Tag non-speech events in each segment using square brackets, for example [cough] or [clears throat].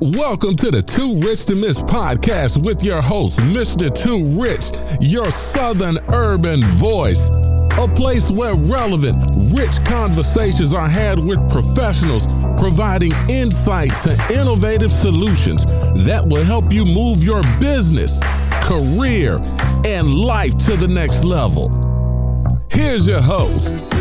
Welcome to the Too Rich to Miss podcast with your host, Mr. Too Rich, your Southern urban voice. A place where relevant, rich conversations are had with professionals providing insight to innovative solutions that will help you move your business, career, and life to the next level. Here's your host.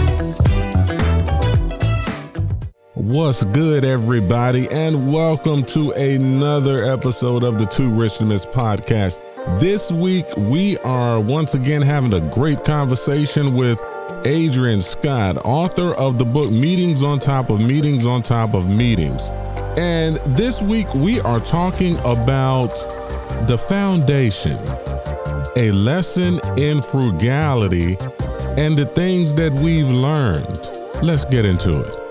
What's good, everybody, and welcome to another episode of the Two Rich to Miss podcast. This week, we are once again having a great conversation with Adrian Scott, author of the book Meetings on Top of Meetings on Top of Meetings. And this week, we are talking about the foundation, a lesson in frugality, and the things that we've learned. Let's get into it.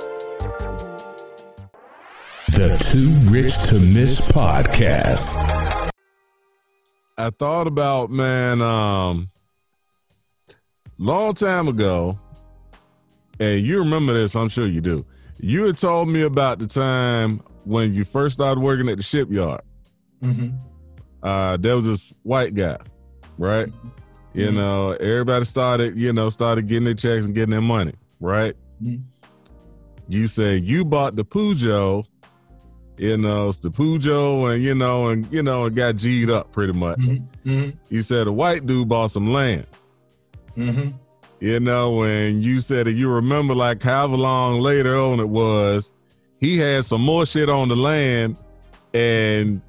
The Too Rich to Miss podcast. I thought about man, um, long time ago, and you remember this, I'm sure you do. You had told me about the time when you first started working at the shipyard. Mm-hmm. Uh, there was this white guy, right? Mm-hmm. You know, everybody started, you know, started getting their checks and getting their money, right? Mhm. You said you bought the Peugeot, you know, it's the Peugeot, and you know, and you know, it got G'd up pretty much. Mm-hmm. You said a white dude bought some land, Mm-hmm. you know, and you said that you remember like however long later on it was, he had some more shit on the land, and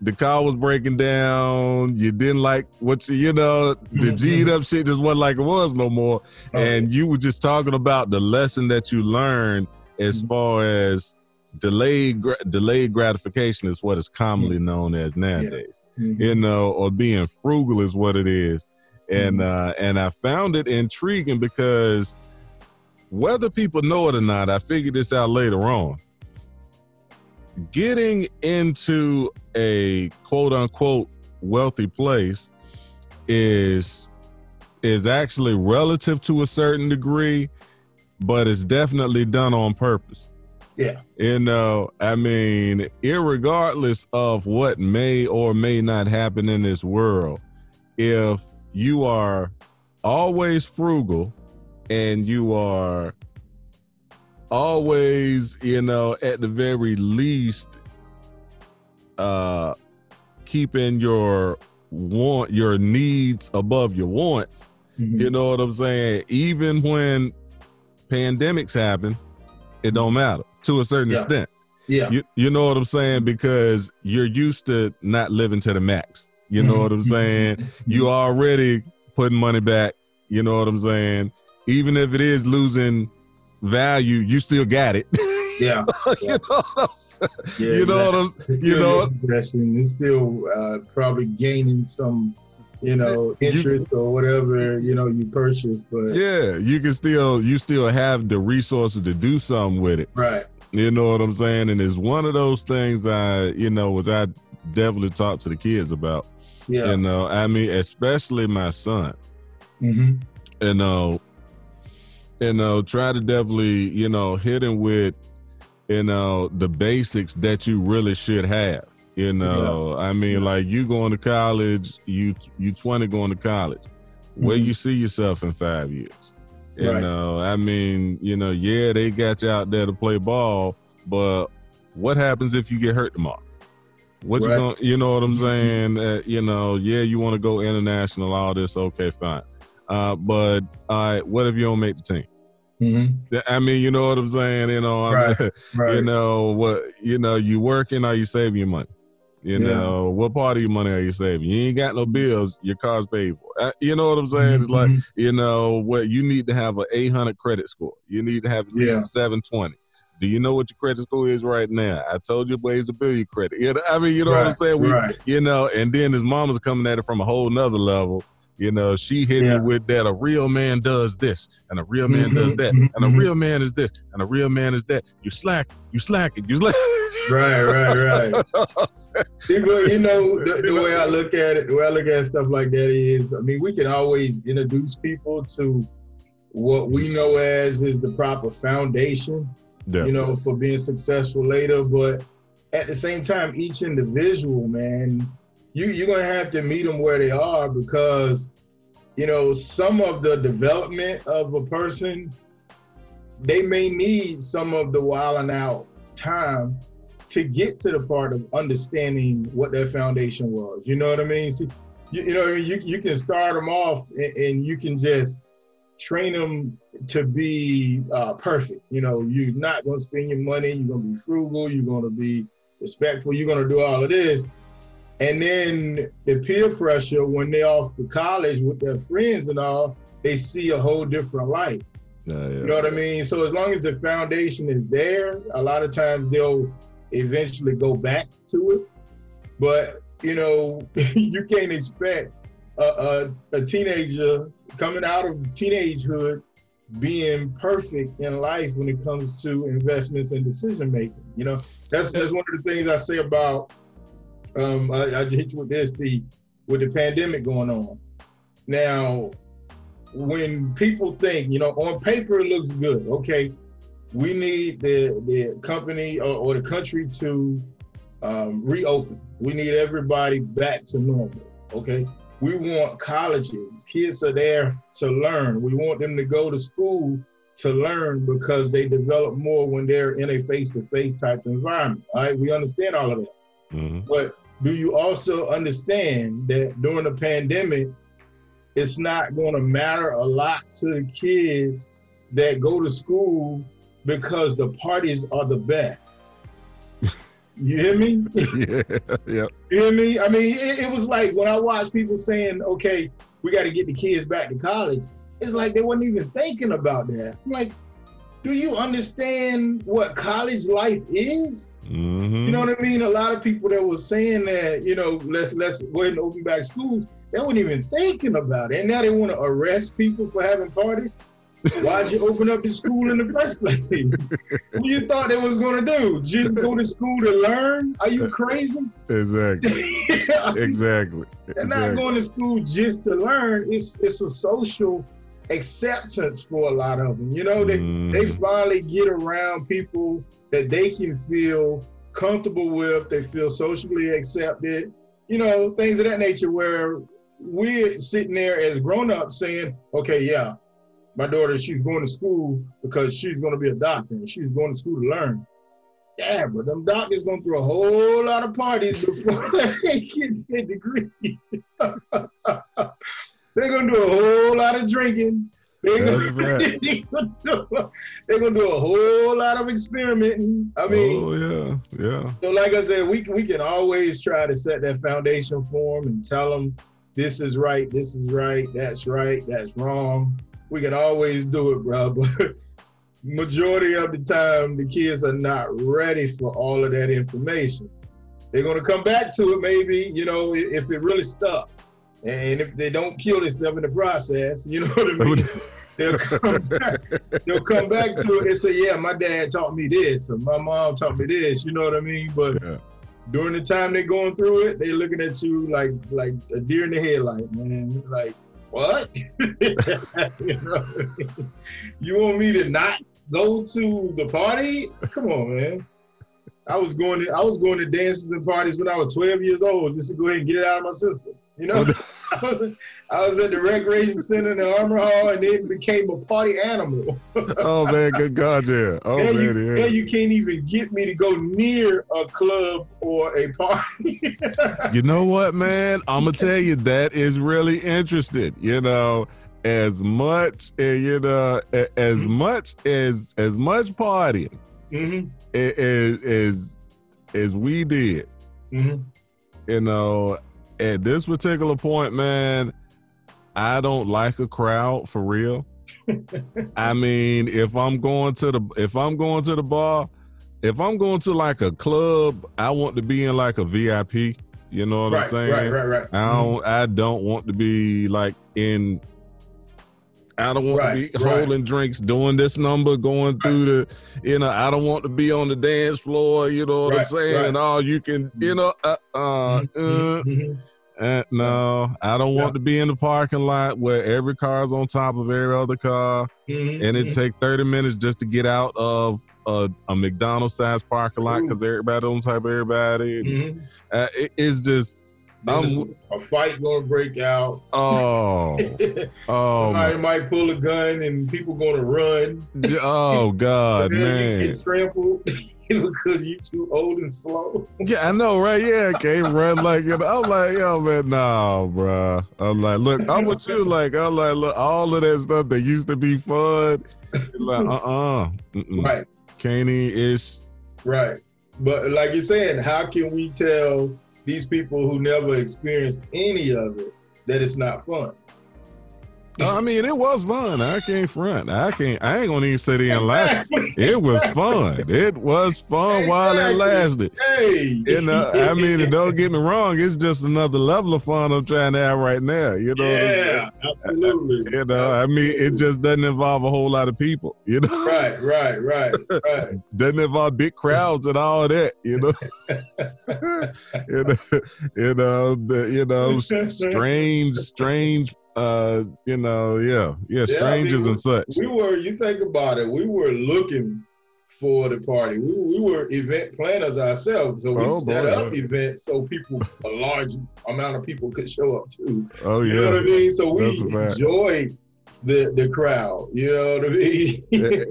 the car was breaking down. You didn't like what you, you know, the G'd up shit just wasn't like it was no more. and you were just talking about the lesson that you learned as Mhm. far as delayed gra- delayed gratification is what is commonly known as nowadays Mm-hmm. you know or being frugal is what it is. And uh and i found it intriguing because whether people know it or not i figured this out later on. Getting into a quote unquote wealthy place is is actually relative to a certain degree but it's definitely done on purpose Yeah. you know i mean irregardless of what may or may not happen in this world if you are always frugal and you are always you know at the very least uh keeping your want your needs above your wants Mhm. you know what i'm saying even when pandemics happen it don't matter to a certain Yeah. extent. Yeah. you, you know what i'm saying? Because you're used to not living to the max. You know what i'm [laughs] saying? You already putting money back. You know what i'm saying? Even if it is losing value you still got it. [laughs] Yeah. you know what i'm saying yeah you know what i'm It's you still know-. It's still uh, probably gaining some, you know, You- interest or whatever you know you purchase But yeah you can still you still have the resources to do something with it right. You know what I'm saying? And it's one of those things I, you know, which I definitely talk to the kids about. Yeah. You know, I mean, especially my son. mm-hmm. You know, you know, try to definitely, you know, hit him with, you know, the basics that you really should have. You know, I mean, like you going to college, you you 20 going to college. Where Mhm. you see yourself in five years? You Right. know, I mean, you know, yeah, they got you out there to play ball, but what happens if you get hurt tomorrow? What you Right. going you know what I'm Mhm. saying? Uh, you know, yeah, you want to go international, all this, okay, fine. Uh, but all right, what if you don't make the team? Mm-hmm. I mean, you know what I'm saying? You know, Right. [laughs] Right. you know what? You know, you working? Are you saving your money? You Yeah. know, what part of your money are you saving? You ain't got no bills. Your car's paid for. Uh, you know what I'm saying? It's like Mhm. you know what you need to have an 800 credit score. You need to have at least Yeah. a 720. Do you know what your credit score is right now? I told you ways to build your credit. You know, I mean, you know what I'm saying? We, right. you know, and then his mama's coming at it from a whole nother level. You know, she hit Yeah. you with that a real man does this, and a real man Mhm, does that, mhm, and a mhm. real man is this, and a real man is that. You slack, you slacking, you slack. [laughs] Right, right, right. [laughs] People, you know, [laughs] the, the way I look at it, the way I look at stuff like that is, I mean, we can always introduce people to what we know as is the proper foundation, Yeah. you know, for being successful later. But at the same time, each individual, man, you you're gonna have to meet them where they are because you know some of the development of a person they may need some of the wilding out time to get to the part of understanding what their foundation was. You know what I mean? See, you, you know, you, you can start them off and, and you can just train them to be uh, perfect. You know, you're not to spend your money. You're to be frugal. You're to be respectful. You're to do all of this. And then the peer pressure when they're off to college with their friends and all, they see a whole different life. Uh, yeah. You know what I mean? So as long as the foundation is there, a lot of times they'll eventually go back to it. But you know, [laughs] you can't expect a, a, a teenager coming out of teenagehood being perfect in life when it comes to investments and decision making. You know, that's that's one of the things I say about. Um, I, I just hit you with this the with the pandemic going on. Now, when people think, you know, on paper it looks good. Okay, we need the the company or, or the country to um, reopen. We need everybody back to normal. Okay, we want colleges. Kids are there to learn. We want them to go to school to learn because they develop more when they're in a face-to-face type environment. All right, we understand all of that. Mm-hmm. But do you also understand that during the pandemic, it's not going to matter a lot to the kids that go to school because the parties are the best. [laughs] You hear me? yeah, yeah. You hear me? I mean, it, it was like when I watched people saying, okay, we got to get the kids back to college. It's like they weren't even thinking about that. I'm like, do you understand what college life is? Mm-hmm. You know what I mean? A lot of people that were saying that, you know, let's let's go ahead and open back schools, they weren't even thinking about it. And now they want to arrest people for having parties. Why'd you open up the school in the first place? [laughs] what you thought they was gonna do? Just go to school to learn? Are you crazy? Exactly. [laughs] exactly. They're not going to school just to learn. It's it's a social acceptance for a lot of them. You know, they mm. they finally get around people that they can feel comfortable with. They feel socially accepted. You know, things of that nature. Where we're sitting there as grown-ups saying, "Okay, yeah, my daughter, she's going to school because she's going to be a doctor and she's going to school to learn. Yeah, but them doctors going through a whole lot of parties before [laughs] they get their degree. [laughs] They're going to do a whole lot of drinking. They're going, [laughs] they gonna do, they're gonna do a whole lot of experimenting. I mean, oh yeah, yeah. So, like I said, we we can always try to set that foundation for them and tell them this is right, this is right, that's right, that's wrong we can always do it, bro. [laughs] But majority of the time, the kids are not ready for all of that information. They're gonna come back to it, maybe, you know, if it really stuck. And if they don't kill themselves in the process, you know what I mean? [laughs] they'll come back. They'll come back to it and say, "Yeah, my dad taught me this, or my mom taught me this." You know what I mean? But yeah. during the time they're going through it, they're looking at you like like a deer in the headlight, man. Like what? [laughs] you, know, you want me to not go to the party? Come on, man. I was going to I was going to dances and parties when I was 12 years old just to go ahead and get it out of my system. You know, I, was, [laughs] I was at the recreation center in the Armour Hall, and it became a party animal. [laughs] oh man, good God, yeah. [laughs] Oh and man, you, yeah. And you can't even get me to go near a club or a party. you know what, man? I'm gonna tell you that is really interesting. You know, as much uh, you know, as mm-hmm. much as as much partying mm-hmm. as as as we did. Mm-hmm. You know, at this particular point, man, I don't like a crowd for real. [laughs] I mean, if I'm going to the if I'm going to the bar, if I'm going to like a club, I want to be in like a VIP. You know what right, I'm saying? Right, right, right. I don't mm-hmm. I don't want to be like in I don't want right, to be holding drinks, doing this number, going through the, you know, I don't want to be on the dance floor, you know what I'm saying? And all you can, you know, uh, uh, mm-hmm. uh, mm-hmm. Uh, no, I don't want to be in the parking lot where every car's on top of every other car, Mhm, and it mhm. take thirty minutes just to get out of a, a McDonald's sized parking lot because everybody on top of everybody. Mhm. Uh, it- it's just I'm- a fight gonna break out. oh [laughs] oh Somebody my- might pull a gun and people gonna run. oh [laughs] god man. [laughs] You get trampled because you too old and slow. Yeah, I know, right? Yeah, can't run like it. I'm like, yo, man, no, bruh. I'm like, look, I'm with you. Like, I'm like, look, all of that stuff that used to be fun, like, uh, uh Right, Caney is, right. But like you're saying, how can we tell these people who never experienced any of it that it's not fun? I [laughs] mean, it was fun. I can't front. I can't. I ain't gonna even sit there and lie. It was fun. It was fun while it lasted. Hey, You uh, know, I mean, don't get me wrong. It's just another level of fun I'm trying to have right now. You know, what I'm saying? yeah, absolutely. [laughs] You know, I mean, it just doesn't involve a whole lot of people. You know, right, right, right, right. [laughs] doesn't involve big crowds and all that. You know, you know, you know, the, you know, strange, strange. Uh, you know, yeah, yeah, Yeah, I strangers mean, and such. we were you think about it we were looking for the party. We, we were event planners ourselves so we Oh, set boy, up events so people a large amount of people could show up too. Oh you know what i mean? So we enjoyed the the crowd you know what i mean?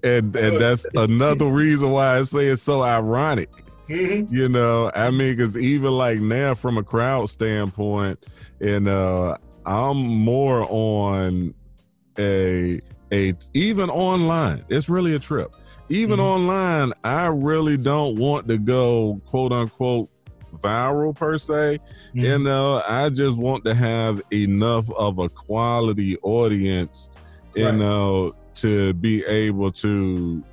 And and [laughs] that's another reason why I say it's so ironic. Mhm. you know? I mean because even like now from a crowd standpoint and uh i'm more on a a even online it's really a trip even Mhm. online i really don't want to go quote unquote viral per se you Mhm. know i just want to have enough of a quality audience you Right. know to be able to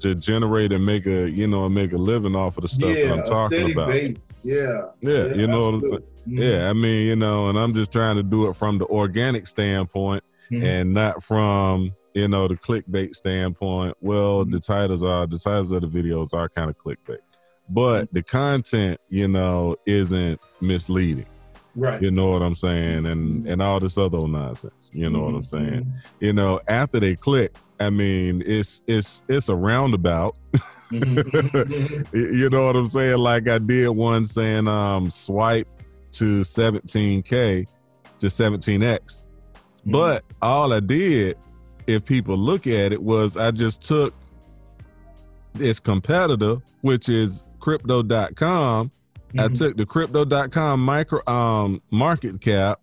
to generate and make a you know and make a living off of the stuff yeah, that i'm talking about base. yeah yeah, you know what i'm saying absolutely. Mhm. yeah i mean you know and i'm just trying to do it from the organic standpoint Mhm. and not from you know the clickbait standpoint well Mhm. the titles are the titles of the videos are kind of clickbait but Mm-hmm. the content you know isn't misleading right you know what i'm saying and and all this other nonsense you know what i'm Mhm. saying you know after they click i mean it's it's it's a roundabout Mhm. Mhm. Y- you know what i'm saying like i did one saying um swipe to 17k to 17x but all i did if people look at it was i just took its competitor which is crypto.com i Mhm. took the crypto.com micro um market cap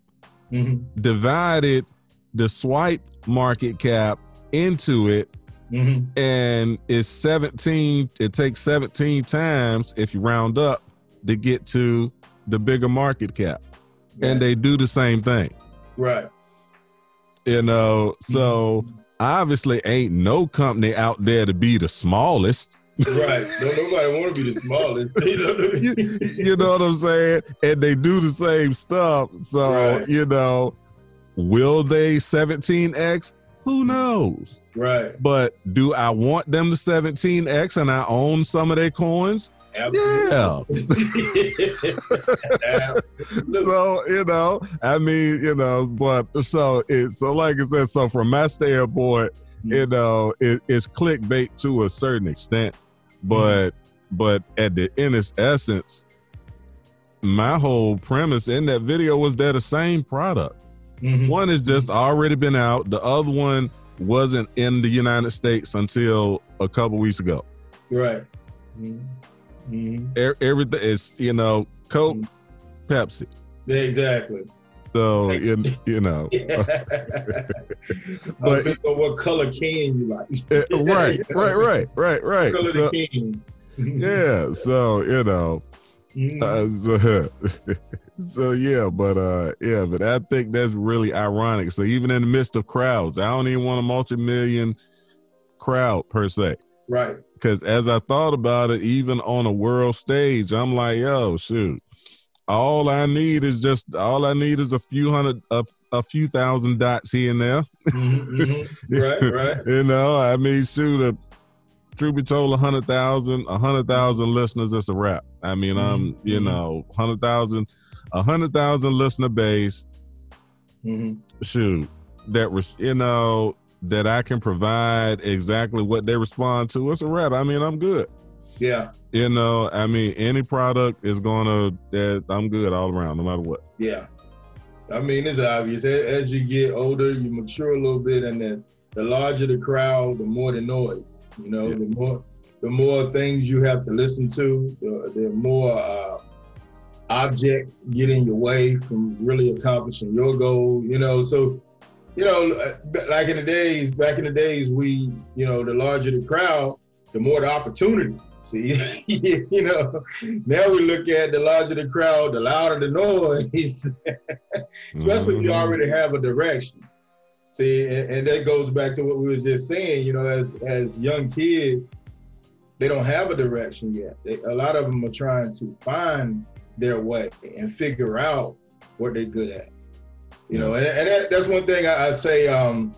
Mhm. divided the swipe market cap into it Mhm. and it's 17 it takes 17 times if you round up to get to the bigger market cap. And they do the same thing. Right. You know so obviously ain't no company out there to be the smallest. Right. Don't nobody want to be the smallest. [laughs] You know you, you know what i'm saying? And they do the same stuff. So Right. you know will they 17x who knows? Right. but do i want them to 17x and i own some of their coins? Yeah. [laughs] [laughs] So you know i mean you know but so it so like i said so from my standpoint mm-hmm. you know it, it's clickbait to a certain extent. But mm-hmm. but at the in its essence. My whole premise in that video was that the same product Mhm. one has just already been out the other one wasn't in the united states until a couple weeks ago Right. Mhm. Mhm. E- everything is you know coke Mhm. pepsi Yeah, exactly. so you, you know [laughs] [laughs] but what color can you like? Eh, right right right right [laughs] right Color so, yeah so you know Mhm. uh, so, [laughs] so yeah but uh yeah but i think that's really ironic so even in the midst of crowds i don't even want a multi-million crowd per se right. because as i thought about it even on a world stage i'm like yo shoot all i need is just all i need is a few hundred a, a few thousand dots here and there Mhm, mhm. [laughs] Right. Right. you know i mean shoot a truth be told a hundred thousand a hundred thousand listeners it's a wrap i mean i'm you Mhm. know hundred thousand a hundred thousand listener base. Mhm. Shoot, that was you know that I can provide exactly what they respond to. It's a wrap. I mean, I'm good. Yeah, You know, I mean, any product is gonna that I'm good all around, no matter what. yeah. I mean, it's obvious. As you get older, you mature a little bit, and the, the larger the crowd, the more the noise. You know, Yeah. the more the more things you have to listen to, the, the more uh, objects get in your way from really accomplishing your goal. You know, so you know, uh, like in the days, back in the days, we, you know, the larger the crowd, the more the opportunity. See, [laughs] you know, now we look at the larger the crowd, the louder the noise, [laughs] especially if you Mhm. already have a direction. See, and, and that goes back to what we was just saying. You know, as as young kids, they don't have a direction yet. They, a lot of them are trying to find their way and figure out what they're good at. You know, and, and that, that's one thing I, I say. Um,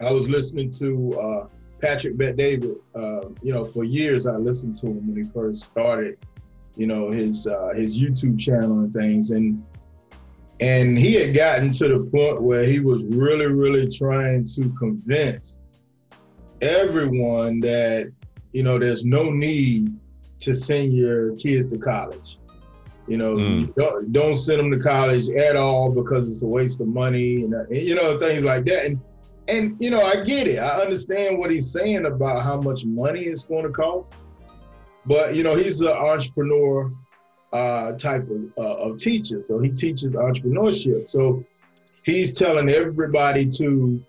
I was listening to uh, Patrick Bet David. Uh, you know, for years I listened to him when he first started. You know, his uh, his YouTube channel and things, and and he had gotten to the point where he was really, really trying to convince everyone that you know there's no need to send your kids to college. You know, Mm. don't don't send them to college at all because it's a waste of money and, uh, and you know things like that. And and you know, I get it. I understand what he's saying about how much money it's going to cost. But you know, he's an entrepreneur uh, type of, uh, of teacher, so he teaches entrepreneurship. So he's telling everybody to,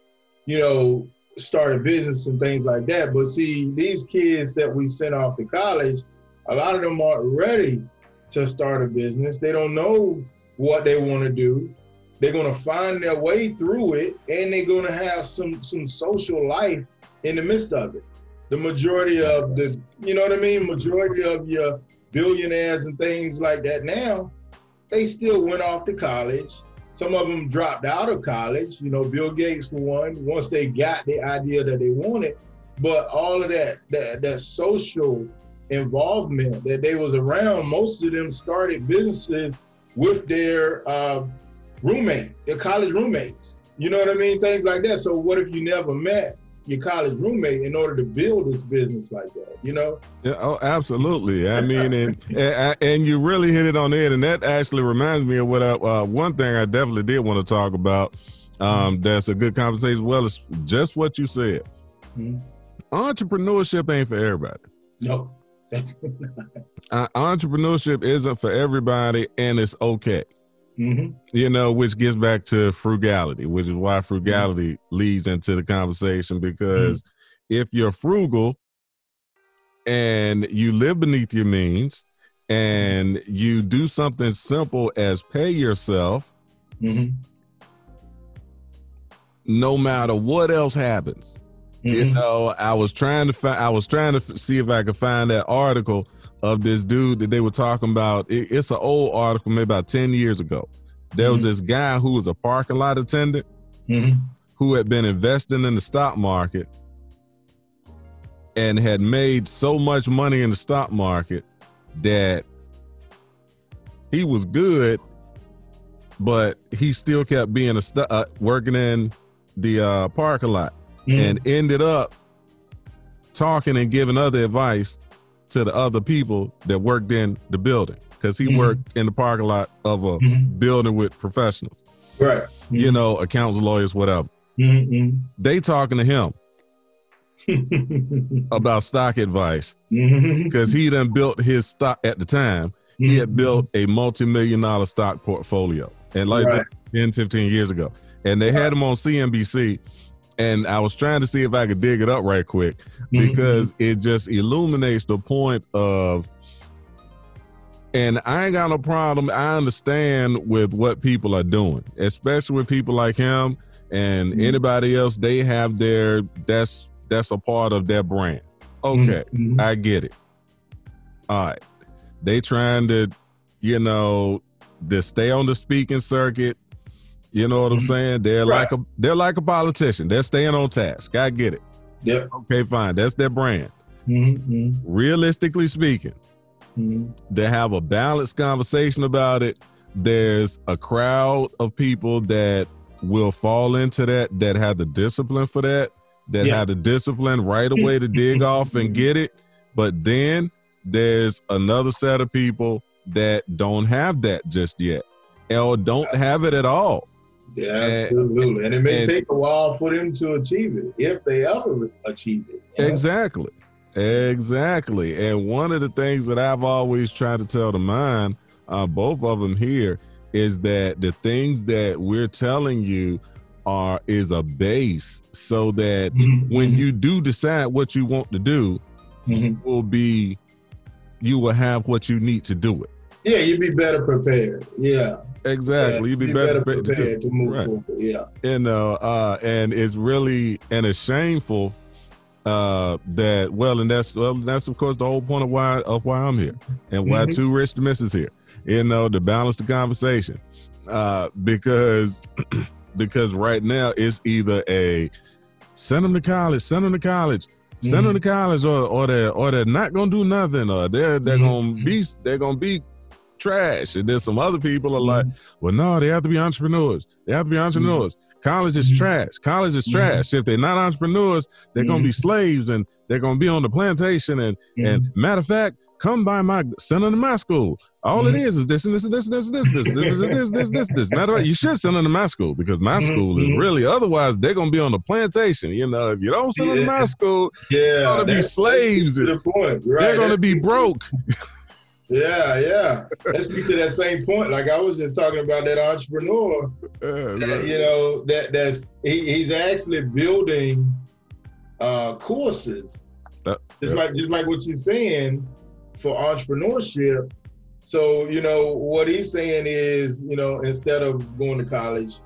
you know, start a business and things like that. But see, these kids that we sent off to college, a lot of them aren't ready to start a business. They don't know what they want to do. They're gonna find their way through it, and they're gonna have some some social life in the midst of it. The majority of the, you know what I mean, majority of your billionaires and things like that now, they still went off to college. Some of them dropped out of college. You know, Bill Gates for one. Once they got the idea that they wanted, but all of that that that social involvement that they was around, most of them started businesses with their uh, roommate, their college roommates. You know what I mean? Things like that. So what if you never met your college roommate in order to build this business like that? You know? Yeah, oh, absolutely. I [laughs] mean, and, and and you really hit it on the head, and that actually reminds me of what I, uh, one thing I definitely did want to talk about. Um, that's a good conversation. Well, it's just what you said. Mhm. Entrepreneurship ain't for everybody. No. [laughs] Uh, entrepreneurship isn't for everybody, and it's okay. Hmm You know, which gets back to frugality, which is why frugality leads into the conversation. Because if you're frugal and you live beneath your means and you do something simple as pay yourself, hmm no matter what else happens. You know, I was trying to find, I was trying to f- see if I could find that article of this dude that they were talking about. It, it's an old article, maybe about 10 years ago. There was Mhm. this guy who was a parking lot attendant hmm who had been investing in the stock market and had made so much money in the stock market that he was good, but he still kept being a stu- uh, working in the uh, parking lot and ended up talking and giving other advice to the other people that worked in the building because he Mhm. worked in the parking lot of a Mhm. building with professionals, right. you know, accountants, lawyers, whatever. hmm They talking to him [laughs] about stock advice because he done built his stock at the time. He had built a multi-million dollar stock portfolio and like Right. 10, 15 years ago. And they had him on CNBC. And I was trying to see if I could dig it up right quick because it just illuminates the point of and I ain't got no problem. I understand with what people are doing, especially with people like him and Mhm. anybody else. They have their that's that's a part of their brand. Okay, Mhm. I get it. All right, they trying to, you know, to stay on the speaking circuit. You know what I'm Mhm. saying? They're Right. like a they're like a politician. They're staying on task. I get it. Yep. Okay, fine. That's their brand. hmm Realistically speaking, hmm to have a balanced conversation about it, there's a crowd of people that will fall into that that have the discipline for that that Yeah. have the discipline right away to dig [laughs] off and get it but then there's another set of people that don't have that just yet or don't have it at all Yeah, absolutely. And it may and- take a while for them to achieve it, if they ever achieve it. you know? Exactly. Exactly. And one of the things that I've always tried to tell the mind, uh, both of them here, is that the things that we're telling you are is a base so that Mhm, when mhm, you do decide what you want to do, mhm. will be you will have what you need to do it. Yeah, you'd be better prepared. Yeah, Exactly. Yeah, You'd be you'd better, prepared to to move Right. forward. Yeah, you know uh and it's really and it's shameful uh that well and that's well that's of course the whole point of why of why i'm here and why Mhm. two rich to miss is here you know to balance the conversation uh because [clears throat] because right now it's either a send them to college send them to college send them to college or or they're or they're not gonna do nothing or they're they're Mhm. gonna be they're gonna be trash. And then some other people are like, well, no, they have to be entrepreneurs. They have to be entrepreneurs. College is trash. College is trash. If they're not entrepreneurs, they're gonna be slaves and they're gonna be on the plantation. And and matter of fact, come by my send them to my school. All mm-hmm. it is is this and this and this and this and this and this and this this this this this. Matter of fact, you should send them to my school because my mm-hmm. school is really otherwise they're gonna be on the plantation. You know, if you don't send yeah. to my school, yeah, they're gonna be slaves. Right? They're gonna be broke. [laughs] Yeah, yeah. Let's speak to that same point. Like I was just talking about that entrepreneur. that, you know that that's he, he's actually building uh courses Uh, just yeah. like just like what you're saying for entrepreneurship so you know what he's saying is you know instead of going to college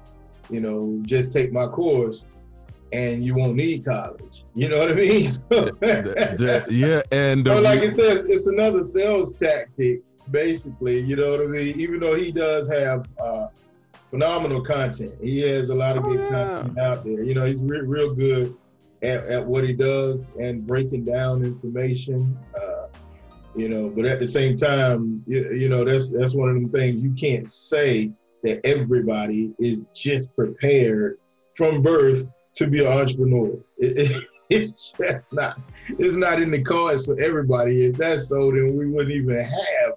you know just take my course and you won't need college. You know what i mean? [laughs] So, The- the- yeah, and the so like re- it says it's another sales tactic basically you know what i mean? Even though he does have uh phenomenal content he has a lot of Oh, good yeah. content out there. You know he's re- real good at, at what he does and breaking down information uh you know but at the same time you, you know that's that's one of them things you can't say that everybody is just prepared from birth to be an entrepreneur it, it- [laughs] it's just not it's not in the cards for everybody if that's so then we wouldn't even have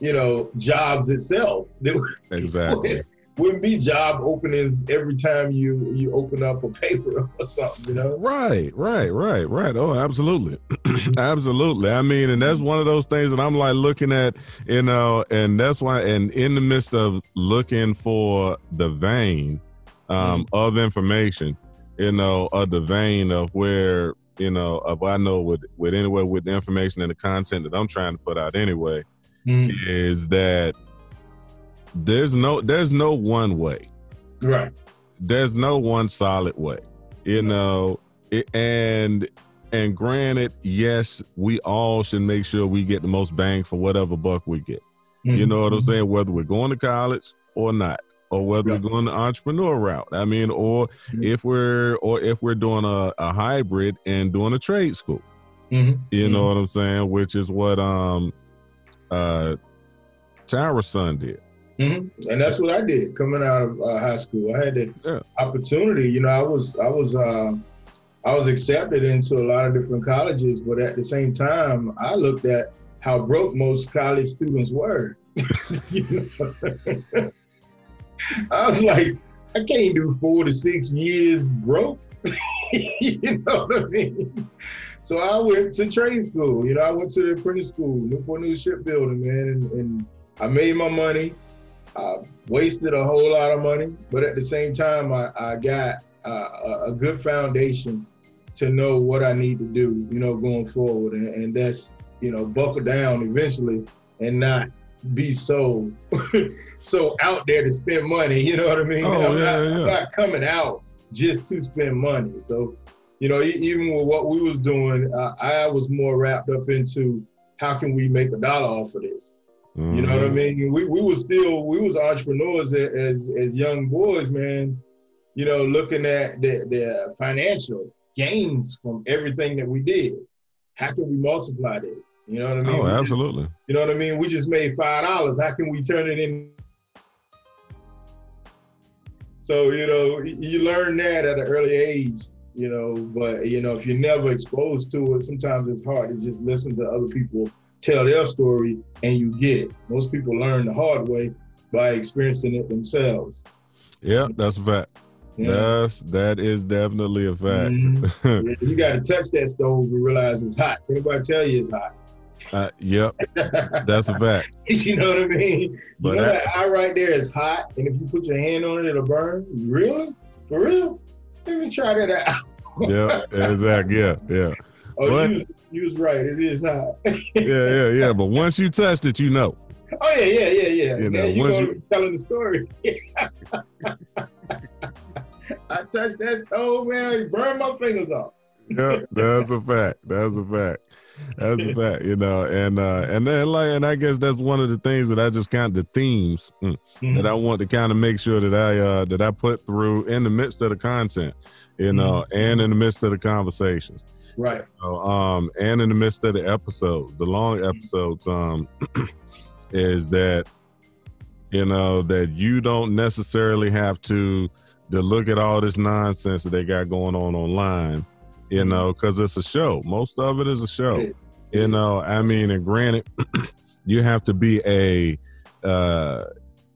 you know jobs itself [laughs] exactly. wouldn't be job openings every time you you open up a paper [laughs] or something you know Right, right, right, right. Oh, absolutely. [clears throat] absolutely. I mean, and that's one of those things that I'm like looking at, you know, and that's why, and in the midst of looking for the vein um, of information, you know, of the vein of where, you know, of I know with, with anywhere with the information and the content that I'm trying to put out anyway, mm. is that there's no, there's no one way. Right. There's no one solid way you know? It, and and granted yes we all should make sure we get the most bang for whatever buck we get. You mm-hmm. know what i'm mm-hmm. saying? Whether we're going to college or not or whether Right. we're going the entrepreneur route i mean or Mhm. if we're or if we're doing a, a hybrid and doing a trade school Mhm. you know what i'm saying which is what um uh Tyra's son did Mhm. And that's what I did coming out of uh, high school. I had the Yeah. opportunity. You know, I was I was uh, I was accepted into a lot of different colleges, but at the same time, I looked at how broke most college students were. [laughs] [laughs] I was like, I can't do four to six years broke. [laughs] you know what I mean? So I went to trade school. You know, I went to the apprentice school, Newport News Shipbuilding, man, and, and I made my money. I wasted a whole lot of money, but at the same time, I, I got uh, a, a good foundation to know what I need to do, you know, going forward. And, and that's, you know, buckle down eventually and not be so [laughs] so out there to spend money. You know what I mean? Oh, I'm, yeah, not, I'm not coming out just to spend money. So, you know, even with what we was doing, uh, I was more wrapped up into how can we make a dollar off of this. You know what I Mhm. mean? We we was still we was entrepreneurs as as young boys, man. You know, looking at the the financial gains from everything that we did. How can we multiply this? You know what I mean? oh absolutely you know what I mean? We just made five dollars. How can we turn it in so you know, you learn that at an early age, you know. But you know, if you're never exposed to it, sometimes it's hard to just listen to other people tell their story and you get it. Most people learn the hard way by experiencing it themselves. Yeah, that's a fact. Yeah. That's that is definitely a fact. Mm-hmm. [laughs] yeah, you got to touch that stove to realize it's hot. Anybody tell you it's hot? Uh, yep, [laughs] that's a fact. you know what I mean? But you know that eye right there is hot, and if you put your hand on it, it'll burn. Really? For real? Let me try that out. yeah, exactly. Yeah, yeah. Oh, but, you, you was right. It is hot. yeah, yeah, yeah. But once you touched it, you know. Oh yeah, yeah, yeah, yeah. You know, once you telling the story. [laughs] I touched that stove, man. You burned my fingers off. yeah, that's a fact. That's a fact. That's a fact, you know, and uh and then like and I guess that's one of the things that I just kind of the themes mm, mm-hmm. that I want to kind of make sure that I uh that I put through in the midst of the content, you know, mm-hmm. and in the midst of the conversations. Right. So, um and in the midst of the episodes, the long episodes, um [clears throat] is that you know that you don't necessarily have to to look at all this nonsense that they got going on online you mm-hmm. know, because it's a show. Most of it is a show. You know, I mean, and granted, [clears throat] you have to be a uh,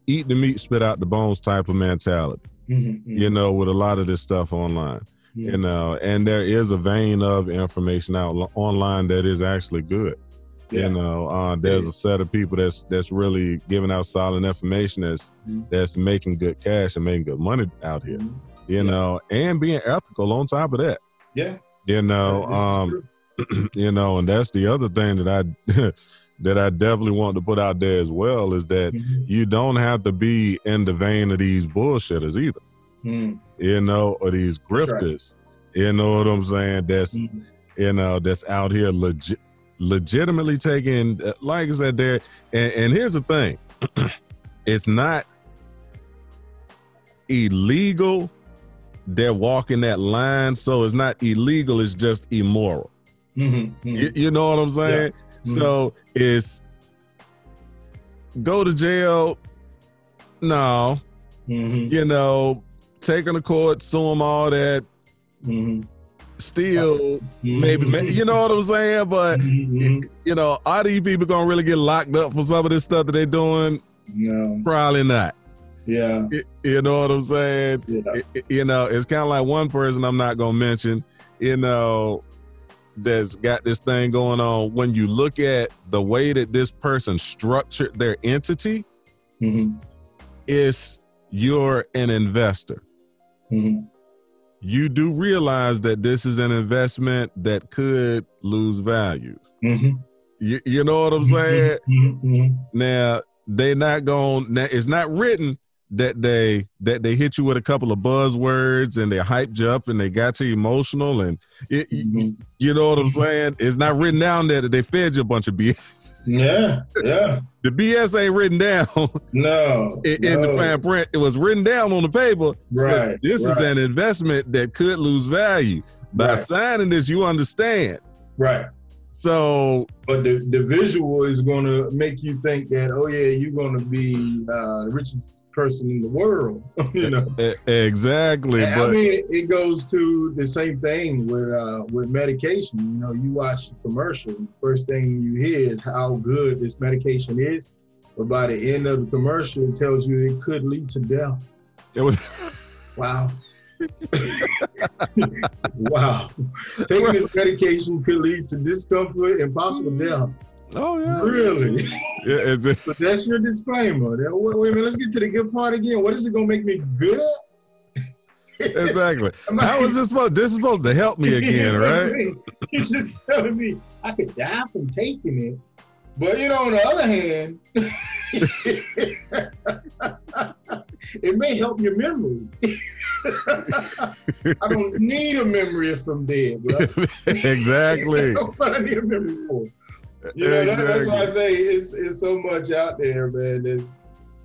eat the meat, spit out the bones type of mentality. Mm-hmm, mm-hmm. You know, with a lot of this stuff online. You know, and there is a vein of information out online that is actually good. Yeah. You know, uh, there's a set of people that's that's really giving out solid information that's mm-hmm. that's making good cash and making good money out here. Mm-hmm. You yeah. know, and being ethical on top of that. Yeah. You know, um, [clears throat] you know, and that's the other thing that I [laughs] that I definitely want to put out there as well is that mm-hmm. you don't have to be in the vein of these bullshitters either. Mm. You know, or these grifters. Right. You know what I'm saying? That's mm. you know, that's out here legit legitimately taking uh, like I said there and, and here's the thing. [clears throat] it's not illegal they're walking that line. So it's not illegal, it's just immoral. Mm-hmm, mm-hmm. You, you, know what I'm saying? Yeah. Mm-hmm. So it's go to jail. No. Mm-hmm. You know, taking the court, sue them, all that. Still, maybe, mm-hmm. you know what I'm saying? But, you know, are these people to really get locked up for some of this stuff that they're doing? No. Probably not. Yeah. You know what I'm saying? Yeah. You know, it's kind of like one person I'm not to mention, you know, that's got this thing going on. When you look at the way that this person structured their entity, mm-hmm. is you're an investor. Mm-hmm. You do realize that this is an investment that could lose value. Mm-hmm. You, you, know what I'm mm-hmm. saying? Mm-hmm. Now, they're not going, now it's not written that they that they hit you with a couple of buzzwords and they hyped you up and they got you emotional and it, mm-hmm. you know what I'm saying? It's not written down there that they fed you a bunch of BS. [laughs] Yeah, yeah. the BS ain't written down. [laughs] No, in, no. in, the fine print, it was written down on the paper. Right. So this right. is an investment that could lose value. By right. signing this, you understand. Right. So, but the, the visual is going to make you think that, oh yeah, you're going to be uh, the richest person in the world. [laughs] you know exactly. And, but I mean, it goes to the same thing with uh, with medication. You know, you watch the commercial. First thing you hear is how good this medication is, but by the end of the commercial, it tells you it could lead to death. It was [laughs] wow. [laughs] wow. Taking this medication could lead to discomfort and possible death. Oh yeah. Really? Yeah. It's, but that's your disclaimer. Wait, wait a minute. Let's get to the good part again. What is it gonna make me good at? exactly. [laughs] How is this supposed? This is supposed to help me again, [laughs] right? He's just telling me I could die from taking it, but you know, on the other hand, [laughs] it may help your memory. I don't need a memory if I'm dead, bro. exactly. I need a memory for. You know, exactly. that's why I say it's it's so much out there, man. It's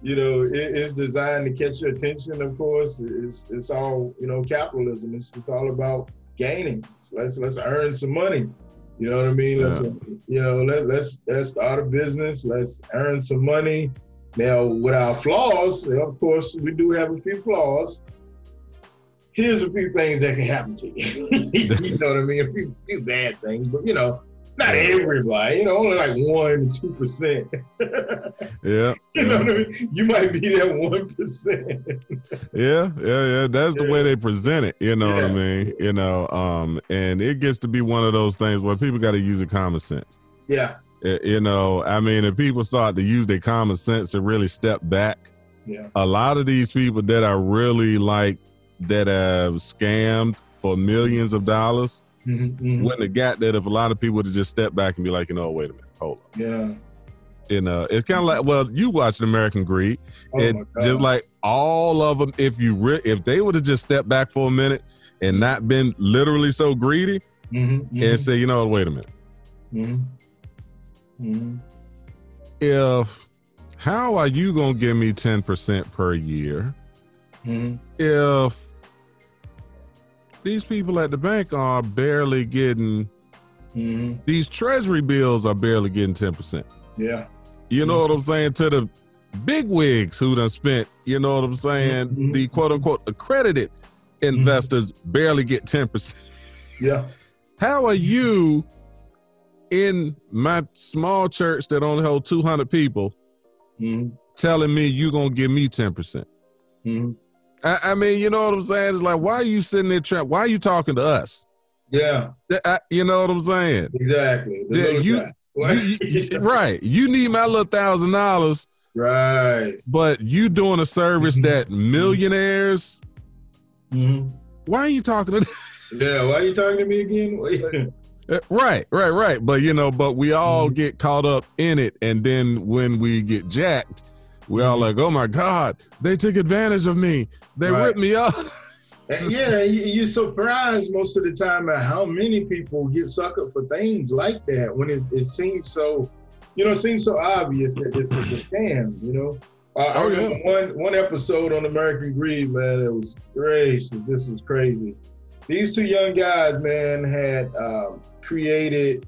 you know, it, it's designed to catch your attention. Of course, it's it's all you know, capitalism. It's, it's all about gaining. So let's let's earn some money. You know what I mean? Let's yeah. you know let let's let's start a business. Let's earn some money. Now, with our flaws, of course, we do have a few flaws. Here's a few things that can happen to you. [laughs] you know what I mean? A few, few bad things, but you know, not everybody. You know, only like one, two percent. [laughs] yeah. [laughs] You know what I mean? You might be that one percent. yeah, yeah, yeah. That's the way they present it. You know yeah. what I mean? You know, um, and it gets to be one of those things where people got to use a common sense. Yeah. You know, I mean, if people start to use their common sense and really step back, yeah. a lot of these people that are really like that have scammed for millions of dollars mm-hmm, mm-hmm. wouldn't have got that if a lot of people would have just stepped back and be like, you know, wait a minute, hold on. Yeah. You know, it's kind of like, well, you watched American Greed. Oh it just like all of them, if you re- if they would have just stepped back for a minute and not been literally so greedy mm-hmm, mm-hmm. and say, you know, wait a minute. Mm-hmm. If how are you gonna give me ten percent per year? If these people at the bank are barely getting mm-hmm. these treasury bills are barely getting ten percent. Yeah. You know what I'm saying? To the big wigs who done spent, you know what I'm saying? Mm-hmm. The quote unquote accredited investors barely get 10%. Yeah. How are you in my small church that only hold 200 people mm-hmm. telling me you're going to give me 10%. percent mm-hmm. I, I, mean, you know what I'm saying? It's like, why are you sitting there trying? Why are you talking to us? Yeah. I, you know what I'm saying? Exactly. [laughs] you, you, you, right. You need my little thousand dollars. Right. But you doing a service mm-hmm. that millionaires. Mm-hmm. Why are you talking to? [laughs] yeah. Why are you talking to me again? [laughs] Uh, right, right, right. But you know, but we all mm-hmm. get caught up in it, and then when we get jacked, we all like, "Oh my God, they took advantage of me. They right. ripped me up." yeah, you're surprised most of the time at how many people get suckered for things like that when it, it seems so, you know, it seems so obvious that it's a scam. You know, uh, oh, I remember yeah. one one episode on American Greed, man. It was gracious. This was crazy these two young guys, man, had um, created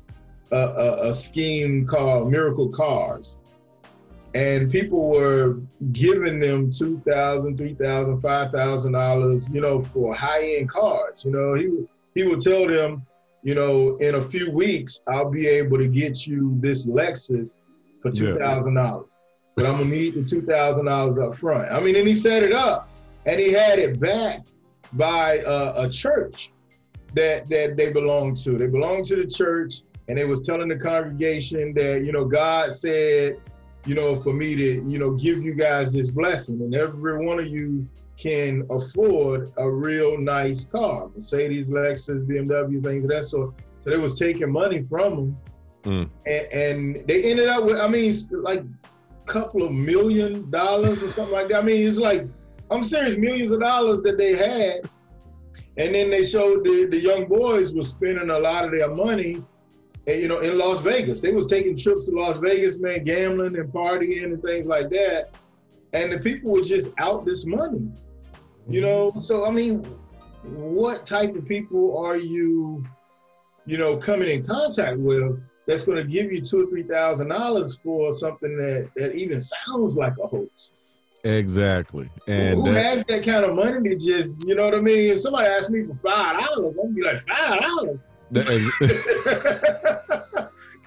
a, a, a, scheme called Miracle Cars. And people were giving them two thousand, three thousand, five thousand dollars, you know, for high-end cars. You know, he he would tell them, you know, in a few weeks I'll be able to get you this Lexus for two thousand dollars, but I'm gonna need the two thousand dollars up front. I mean, and he set it up, and he had it back by a, a church that that they belonged to. They belonged to the church, and they was telling the congregation that you know God said, you know, for me to you know give you guys this blessing, and every one of you can afford a real nice car, Mercedes, Lexus, BMW, things of that sort. So they was taking money from them, mm. and, and they ended up with, I mean, like a couple of million dollars or something like that. I mean, it's like I'm serious, millions of dollars that they had. And then they showed the, the young boys were spending a lot of their money, and, you know, in Las Vegas. They was taking trips to Las Vegas, man, gambling and partying and things like that. And the people were just out this money. You mm-hmm. know, so I mean, what type of people are you, you know, coming in contact with that's going to give you two or three thousand dollars for something that that even sounds like a hoax? Exactly. And who that, has that kind of money to just, you know what I mean? If somebody asks me for five dollars, I'm gonna be like, five dollars. [laughs]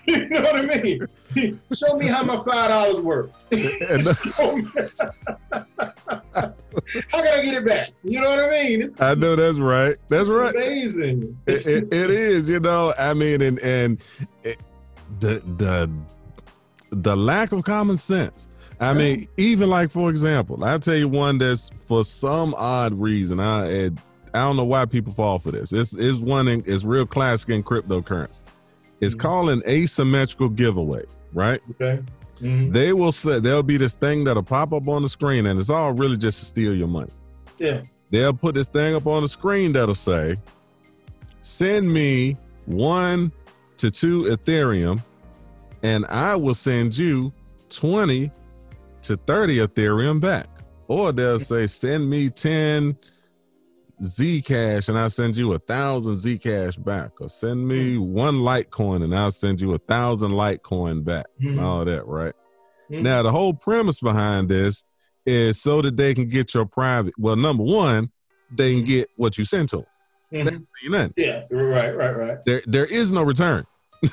you know what I mean? Show me how my five dollars worth. [laughs] Uh, [laughs] how can I get it back? You know what I mean? It's, I know that's right. That's right. Amazing. It, it, it is. You know, I mean, and and it, the the the lack of common sense I mean, even like for example, I'll tell you one that's for some odd reason. I I don't know why people fall for this. It's is one in, it's real classic in cryptocurrency. It's mm-hmm. called an asymmetrical giveaway, right? Okay. Mm-hmm. They will say there'll be this thing that'll pop up on the screen, and it's all really just to steal your money. Yeah. They'll put this thing up on the screen that'll say, "Send me one to two Ethereum, and I will send you twenty to 30 Ethereum back. Or they'll say, send me 10 Zcash and I'll send you a thousand Zcash back. Or send me one Litecoin and I'll send you a thousand Litecoin back. Mm-hmm. all that, right? Mm-hmm. Now, the whole premise behind this is so that they can get your private. Well, number one, they can get what you sent to them. Mm-hmm. Yeah, right, right, right. There, there is no return.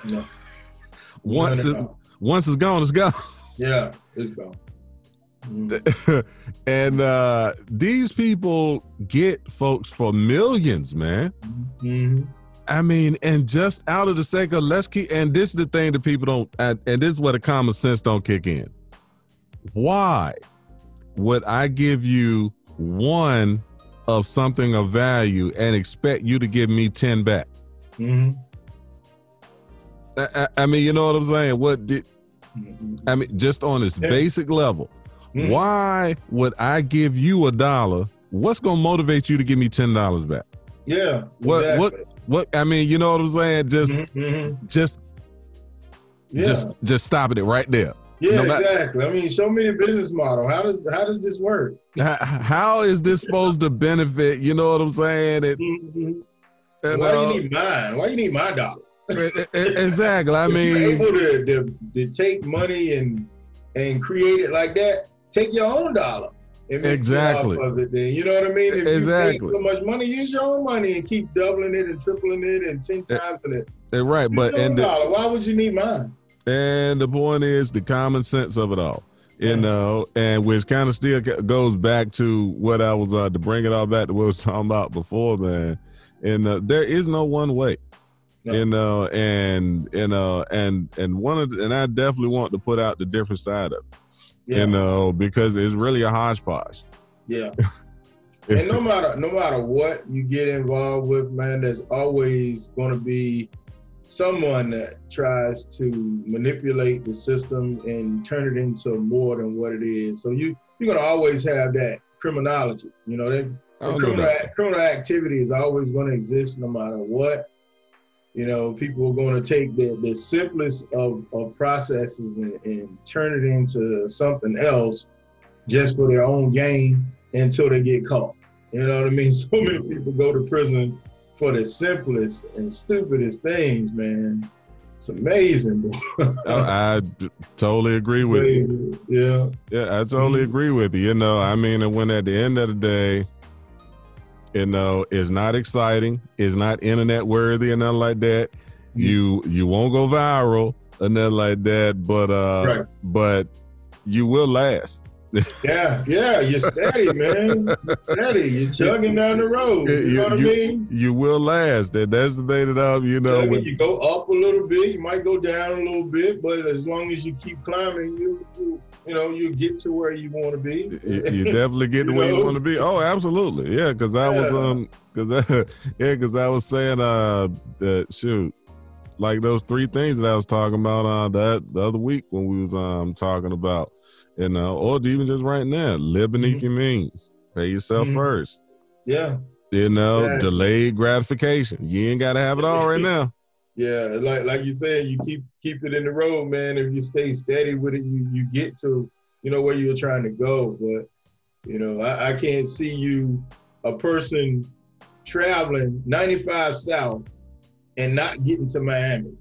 No. [laughs] once no, no, it's once it's gone, it's gone. Yeah, it's gone. Mm-hmm. [laughs] and uh, these people get folks for millions, man. Mm-hmm. I mean, and just out of the sake of let's keep, and this is the thing that people don't, and, and this is where the common sense don't kick in. Why would I give you one of something of value and expect you to give me 10 back? Mm-hmm. I, I, mean, you know what I'm saying? What did, I mean, just on this basic level, mm-hmm. why would I give you a dollar? What's going to motivate you to give me $10 back? Yeah. What, exactly. what, what, I mean, you know what I'm saying? Just, mm-hmm. mm-hmm. just, yeah. just, just stopping it right there. Yeah, no exactly. I mean, show me the business model. How does how does this work? How is this supposed to benefit? You know what I'm saying? It, mm-hmm. and, Why uh, you need mine? Why do you need my dollar? exactly. I [laughs] mean, able to, to, to take money and and create it like that. Take your own dollar. and exactly. It, then, you know what I mean? If exactly. So much money, use your own money and keep doubling it and tripling it and ten times it. Right, but and the, why would you need mine? And the point is the common sense of it all, you know, and which kind of still goes back to what I was uh, to bring it all back to what I was [laughs] talking about before, man. And uh, there is no one way, no. you know, and you know, and and one of the, and I definitely want to put out the different side of it, yeah. you know, because it's really a hodgepodge. Yeah. [laughs] and no matter no matter what you get involved with, man, there's always going to be someone that tries to manipulate the system and turn it into more than what it is. So you you're gonna always have that criminology. You know, that, criminal, that. criminal activity is always gonna exist no matter what. You know, people are gonna take the, the simplest of, of processes and, and turn it into something else just for their own gain until they get caught. You know what I mean? [laughs] So many people go to prison for the simplest and stupidest things, man. It's amazing. I, [laughs] I totally agree with amazing. you. Yeah. Yeah, I totally mm-hmm. agree with you. You know, I mean, and when at the end of the day, you know, it's not exciting, it's not internet worthy and nothing like that. Mm-hmm. You you won't go viral or nothing like that, but uh right. but you will last yeah, yeah, you're steady, man. You're steady. You're chugging down the road. You, you know what you, I mean? You will last. And that's the thing that I'm, you know. When you go up a little bit, you might go down a little bit, but as long as you keep climbing, you, you, you know, you get to where you want to be. You, you definitely get to [laughs] where know? you want to be. Oh, absolutely. Yeah, because I yeah. was, um, because [laughs] yeah, because I was saying, uh, that shoot, like those three things that I was talking about uh that the other week when we was um talking about you know, or even just right now, live beneath mm-hmm. your means. Pay yourself mm-hmm. first. Yeah. You know, yeah. delayed gratification. You ain't gotta have it all right [laughs] now. Yeah, like like you said, you keep keep it in the road, man. If you stay steady with it, you you get to you know where you were trying to go. But you know, I, I can't see you a person traveling 95 south and not getting to Miami.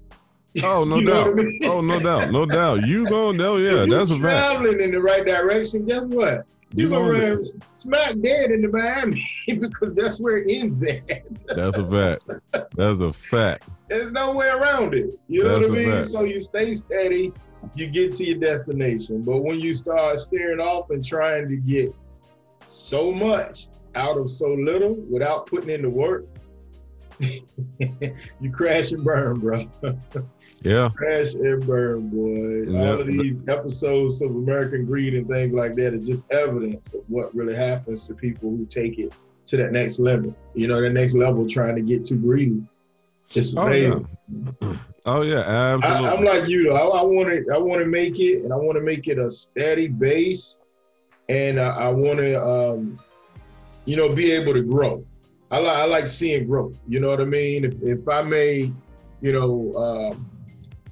Oh no [laughs] doubt. I mean? Oh no doubt. No doubt. You going no yeah, that's a fact. Traveling in the right direction. Guess what? You, gonna run smack dead into Miami [laughs] because that's where it ends at. That's a fact. That's a fact. There's no way around it. You know that's what I mean? So you stay steady, you get to your destination. But when you start staring off and trying to get so much out of so little without putting in the work, [laughs] you crash and burn, bro. Yeah. Crash and burn, boy. All of these episodes of American Greed and things like that are just evidence of what really happens to people who take it to that next level. You know, the next level trying to get too greedy. It's amazing. [clears throat] Oh yeah, oh, yeah absolutely. I, am like you though. I want to. I want to make it, and I want to make it a steady base, and I, I want to, um, you know, be able to grow. I like. I like seeing growth. You know what I mean? If if I made, you know. Um,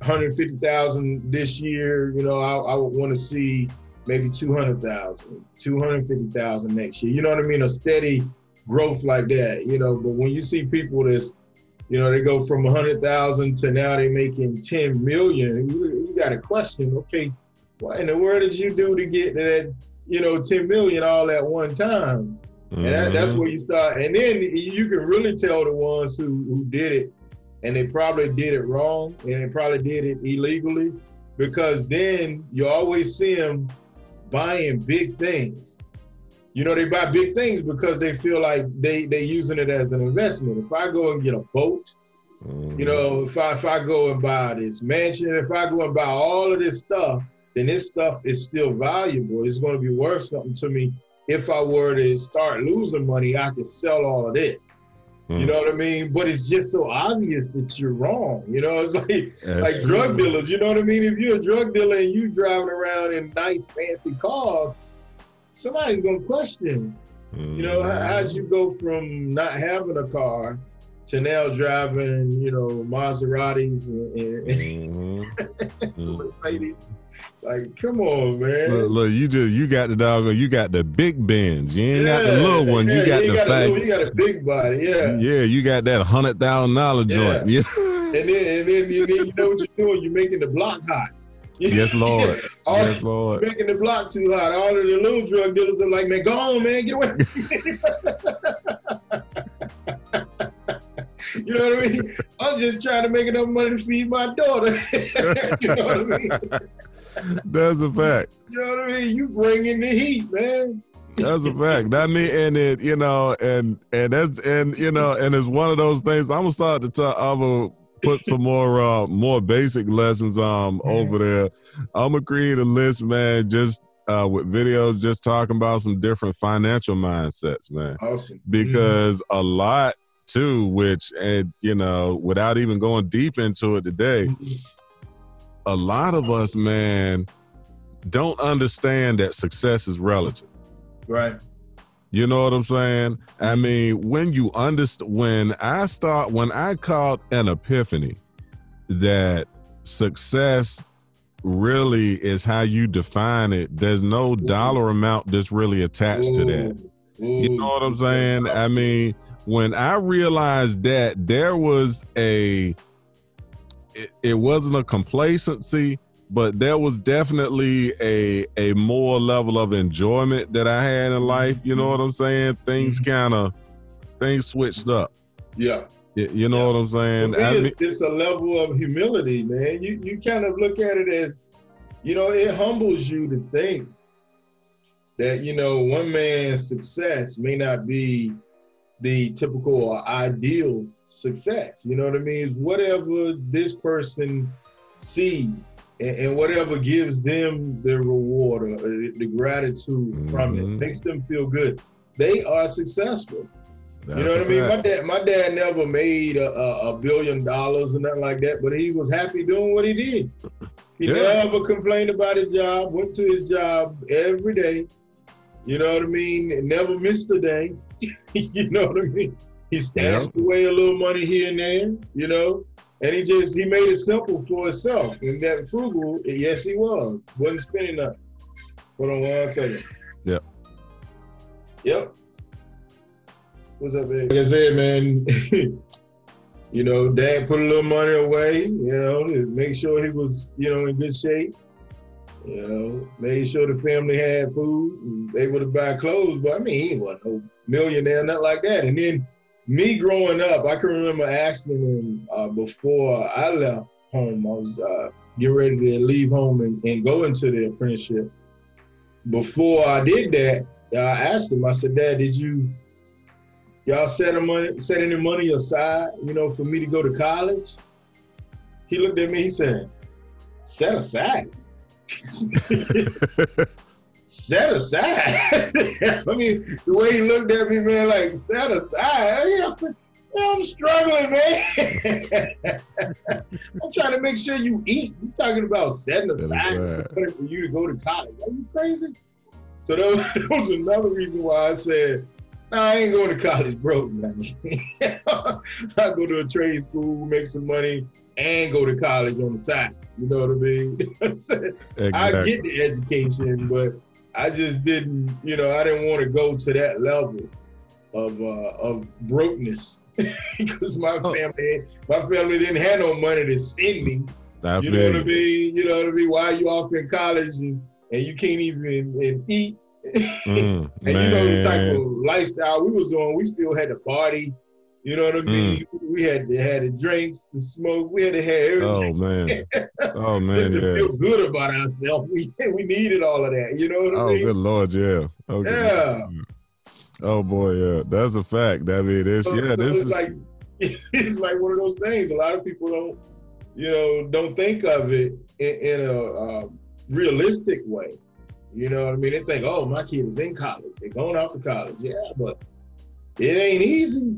150,000 this year, you know, I, I would want to see maybe 200,000, 250,000 next year. You know what I mean? A steady growth like that, you know. But when you see people that's, you know, they go from 100,000 to now they're making 10 million, you, you got a question, okay, what in the world did you do to get to that, you know, 10 million all at one time? And that, that's Mhm. where you start. And then you can really tell the ones who, who did it and they probably did it wrong and they probably did it illegally because then you always see them buying big things. You know, they buy big things because they feel like they they using it as an investment. If I go and get a boat, Mhm. you know, if I if I go and buy this mansion, if I go and buy all of this stuff, then this stuff is still valuable. It's going to be worth something to me. If I were to start losing money, I could sell all of this. You Mm. know what I mean? But it's just so obvious that you're wrong. You know, it's [laughs] like That's like true. drug dealers. You know what I mean? If you're a drug dealer and you're driving around in nice fancy cars, somebody's gonna question. You know, how, Mhm. how'd you go from not having a car to now driving, you know, Maseratis and, and, Mhm. Mhm. [laughs] Mercedes? Like, come on, man. Look, look, you just you got the dog. You got the big Benz. You ain't got the little one. You got the got little- you got a big body, yeah. Yeah, you got that hundred thousand dollar joint. Yeah. And then, and then, you, then you know what you're doing. You're making the block hot. yes, [laughs] Lord. All, yes, Lord. making the block too hot. All of the little drug dealers are like, man, go on, man, get away. [laughs] you know what I mean? I'm just trying to make enough money to feed my daughter. [laughs] you know what I mean? That's a fact. You know what I mean? You bring in the heat, man. That's a fact. That mean, and it, you know, and and that's and you know, and it's one of those things. I'm gonna start to talk. I'm gonna put some more uh more basic lessons um over there. I'm gonna create a list, man, just uh with videos, just talking about some different financial mindsets, man. Awesome. because a lot too which and you know without even going deep into it today a lot of us man don't understand that success is relative. Right. you know what i'm saying? I mean when you understand when i start when i caught an epiphany that success really is how you define it there's no mm-hmm. dollar amount that's really attached to that. Mm-hmm. You know what I'm mm-hmm. saying? I mean, when I realized that there was a, it, it wasn't a complacency, but there was definitely a a more level of enjoyment that I had in life. You know mm-hmm. what I'm saying? Things mm-hmm. kind of things switched up. Yeah. You know what I'm saying? Me, I mean, it's, it's a level of humility, man. You you kind of look at it as, you know, it humbles you to think that you know one man's success may not be the typical or ideal success. You know what I mean? It's whatever this person sees and, and whatever gives them the reward or the gratitude from it Mhm. makes them feel good. They are successful. that's You know what I mean? My dad, my dad never made a, a, billion dollars or nothing like that, but he was happy doing what he did. He Yeah. never complained about his job. Went to his job every day. You know what I mean? Never missed a day. [laughs] you know what I mean? He stashed away a little money here and there. You know, and he just he made it simple for himself. And that frugal, yes, he was. wasn't spending nothing. Hold on one second. Yep. Yep. What's up, man? Like I said, man, [laughs] you know, dad put a little money away, you know, to make sure he was, you know, in good shape. You know, made sure the family had food and able to buy clothes. But I mean, he wasn't no millionaire, nothing like that. And then me growing up, I can remember asking him uh, before I left home, I was uh, getting ready to leave home and, and go into the apprenticeship. Before I did that, I asked him, I said, Dad, did you y'all set, a money, set any money aside, you know, for me to go to college? He looked at me, he said, set aside? [laughs] [laughs] set aside? [laughs] I mean, the way he looked at me, man, like, set aside? You know, I'm struggling, man. [laughs] I'm trying to make sure you eat. You talking about setting aside for you to go to college. Are you crazy? So that was, [laughs] another reason why I said, I ain't going to college broke, man. I go to a trade school, make some money, and go to college on the side. You know what I mean? I I exactly. get the education, but I just didn't, you know, I didn't want to go to that level of uh, of brokenness because [laughs] my Oh. family, my family didn't have no money to send me I you know what I you. mean? You know what I mean? Why you off in college and, and you can't even and eat? [laughs] Mm, And you know the type of lifestyle we was on, we still had to party. You know what I Mm. mean? We had to have the drinks, the smoke. We had to have everything. Oh man. [laughs] Oh Just man, to yeah. feel good about ourselves. We [laughs] we needed all of that. You know what I Oh mean? good lord, yeah. Okay. Yeah. Oh boy, yeah. That's a fact. I mean, it's So- yeah. so This is like [laughs] it's like one of those things. A lot of people don't, you know, don't think of it in, in a uh, realistic way. You know what I mean? They think, oh, my kid is in college. They're going off to college. Yeah, but it ain't easy.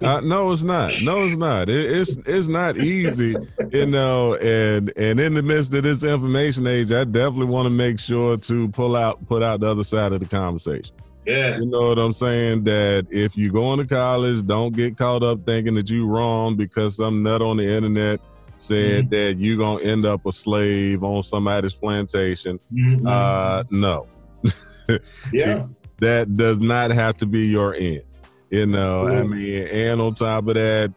Uh, no, it's not. No, it's not. It, it's it's not easy, you know. And and in the midst of this information age, I definitely want to make sure to pull out put out the other side of the conversation. Yes. You know what I'm saying? That if you going to college, don't get caught up thinking that you're wrong because some nut on the internet said Mm-hmm. that you're gonna end up a slave on somebody's plantation. Mhm. Uh, no, [laughs] yeah. that does not have to be your end. You know, I mean, and on top of that,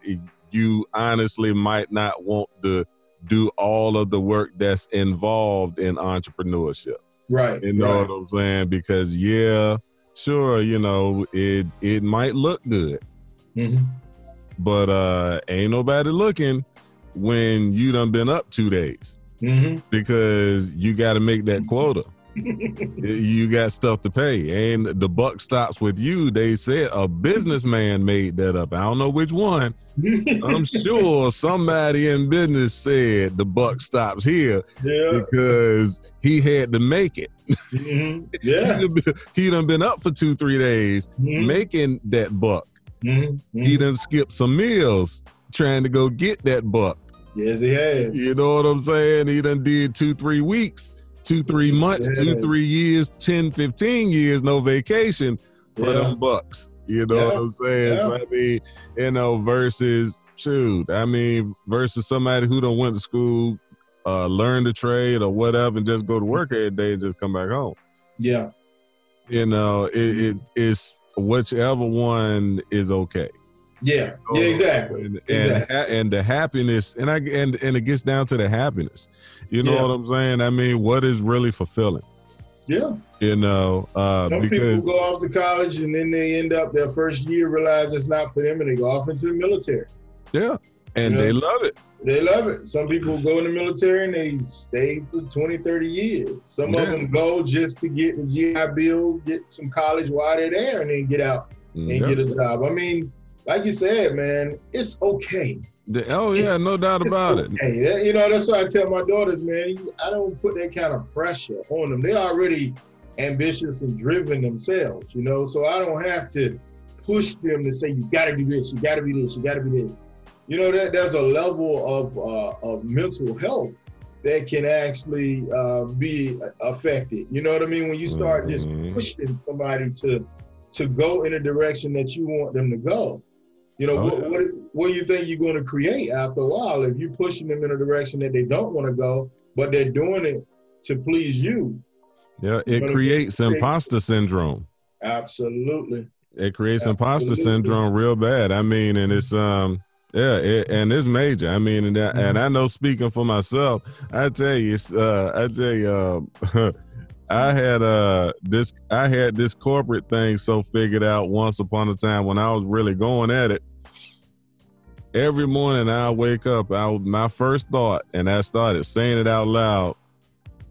you honestly might not want to do all of the work that's involved in entrepreneurship. Right. You know right. what I'm saying? Because yeah, sure, you know, it it might look good, Mhm. but uh ain't nobody looking when you done been up two days Mhm. because you got to make that quota. You got stuff to pay, and the buck stops with you. They said a businessman made that up. I don't know which one. I'm [laughs] sure somebody in business said the buck stops here yeah. because he had to make it. Mhm. [laughs] Yeah. he, done been, he done been up for two, three days Mhm. making that buck. Mhm. He done skipped some meals trying to go get that buck. Yes, he has. You know what I'm saying? He done did two, three weeks, two, three months, two, three years, 10, 15 years, no vacation for Yeah. them bucks. You know what I'm saying? So, I mean, you know, versus, shoot, I mean, versus somebody who done went to school, uh, learn the trade or whatever, and just go to work every day and just come back home. Yeah. You know, it, it it's whichever one is okay. Yeah. Yeah. Exactly. And and, Exactly. ha- and the happiness, and I and and it gets down to the happiness. You know Yeah. what I'm saying? I mean, what is really fulfilling? Yeah. You know, uh, Some because people go off to college and then they end up their first year realize it's not for them and they go off into the military. yeah, and Yeah. they love it. They love it. Some people go in the military and they stay for 20, 30 years. Some Yeah. of them go just to get the GI Bill, get some college while they're there, and then get out and Yeah. get a job. I mean, like you said, man, it's okay. The- oh yeah, no doubt about it. okay. That- you know, that's why I tell my daughters, man, I don't put that kind of pressure on them. They're already ambitious and driven themselves, you know, so I don't have to push them to say, you got to do this, you got to be this, you got to be this. You know, that there's a level of, uh, of mental health that can actually uh, be affected. You know what I mean? When you start just Mhm. pushing somebody to to go in a direction that you want them to go. You know, Oh, what, yeah. what, what do you think you're going to create after a while if you're pushing them in a direction that they don't want to go, but they're doing it to please you? Yeah, it it- creates imposter syndrome. Absolutely. It creates imposter syndrome real bad. I mean, and it's um yeah, it, and it's major. I mean, and, and I know speaking for myself, I tell you, uh, I tell you, uh, [laughs] I had uh this I had this corporate thing so figured out once upon a time when I was really going at it. Every morning I wake up, I my first thought, and I started saying it out loud.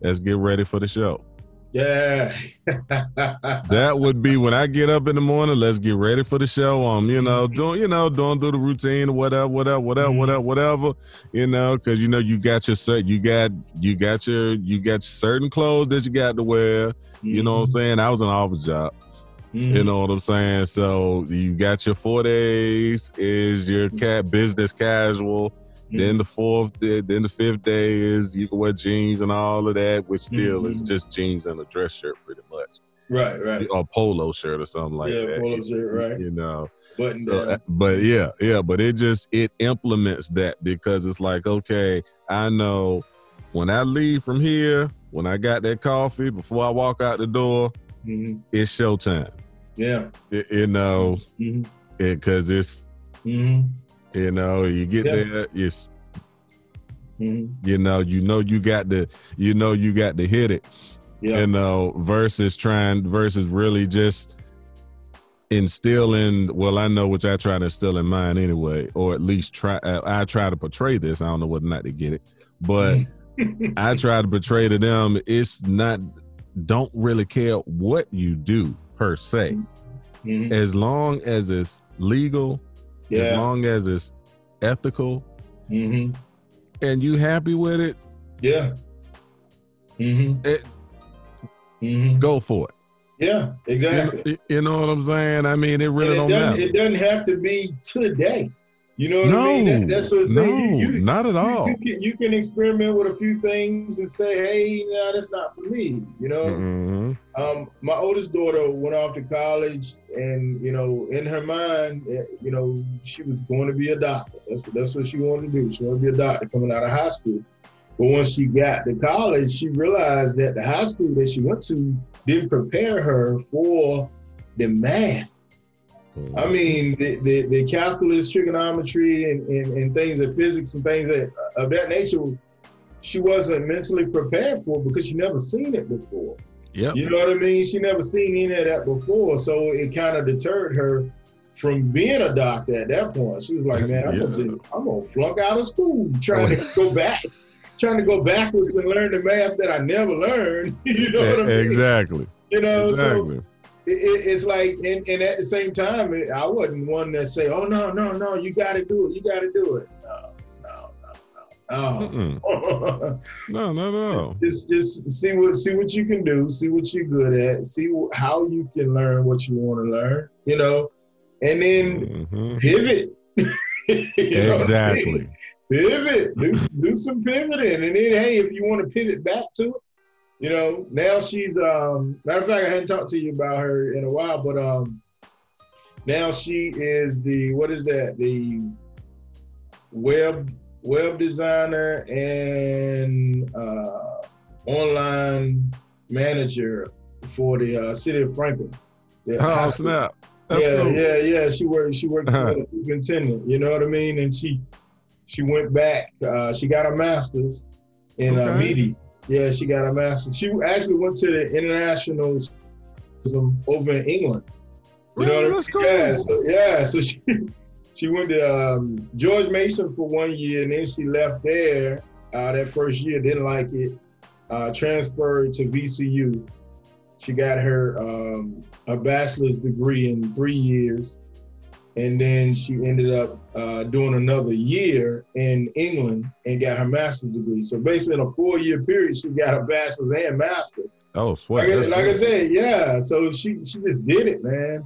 Let's get ready for the show. Yeah. [laughs] that would be when I get up in the morning. Let's get ready for the show. Um, you know, doing you know, doing through the routine, whatever, whatever, whatever, Mhm. whatever, whatever. You know, because you know you got your set, you got you got your you got certain clothes that you got to wear. You know what I'm saying? I was an office job. Mhm. You know what I'm saying? So you got your four days is your cat business casual. Then the fourth, day, then the fifth day is you can wear jeans and all of that, which still is Mhm. just jeans and a dress shirt, pretty much Right, right. or polo shirt or something like that. yeah, that. polo shirt, right. You know, Button so, uh, down. but yeah, yeah, but it just it implements that because it's like, okay, I know when I leave from here, when I got that coffee before I walk out the door, Mhm. it's showtime. Yeah. Y- You know, because it's Mhm. You know you get there, it's Mm-hmm. You know, you know you got to you know you got to hit it. Yeah. You know, versus trying versus really just instilling well i know what i try to instill in mine anyway or at least try uh, i try to portray this i don't know whether or not to get it but [laughs] i try to portray to them it's not don't really care what you do per se Mhm. as long as it's legal as long as it's ethical hmm and you happy with it Yeah. hmm it hmm go for it Yeah. you Exactly. know, you know what i'm saying i mean it really don't it, doesn't, matter it doesn't have to be today. You know what no I mean? That, that's what I'm no saying. You, you, not at all You, can, you can experiment with a few things and say, hey, no, that's not for me. You know, Mhm. um, my oldest daughter went off to college, and you know, in her mind, eh, you know, she was going to be a doctor. That's what that's what she wanted to do. She wanted to be a doctor coming out of high school. But once she got to college, she realized that the high school that she went to didn't prepare her for the math. I mm-hmm. mean, the, the, the calculus, trigonometry, and, and, and things of physics and things that, of that nature, she wasn't mentally prepared for because she never seen it before. Yeah, You know what I mean? She never seen any of that before, so it kind of deterred her from being a doctor at that point. She was like, "Man, I'm, gonna, [laughs] Yeah. just, I'm gonna flunk out of school, trying to [laughs] go back, trying to go backwards and learn the math that I never learned." [laughs] you know what I mean? exactly You know, exactly it, it, it's like, and, and at the same time, it, I wasn't one that say, "Oh no, no, no, you got to do it, you got to do it." No, no, no, Mm-mm. no. no [laughs] no no just, just see what, see what you can do, see what you're good at, see wh- how you can learn what you want to learn, you know, and then Mhm. pivot. [laughs] You know what I mean? exactly Pivot, do, do some pivoting, and then hey, if you want to pivot back to it, you know, now she's um matter of fact, I hadn't talked to you about her in a while, but um now she is the what is that? The web web designer and uh online manager for the uh, city of Franklin. High oh snap that's yeah, cool yeah, yeah. She worked. She worked Uh-huh. for the superintendent. You know what I mean? And she she went back. Uh, she got her master's in uh, Okay. media. Yeah, she got a master's. She actually went to the international over in England. You know Really? what I mean? cool Yeah, so, yeah. So she [laughs] she went to um, George Mason for one year, and then she left there. Uh, that first year, didn't like it. Uh, transferred to VCU. She got her um, a bachelor's degree in three years, and then she ended up uh, doing another year in England and got her master's degree. So basically, in a four-year period, she got a bachelor's and master's. oh sweat Like, I- like I said, yeah. So she she just did it, man.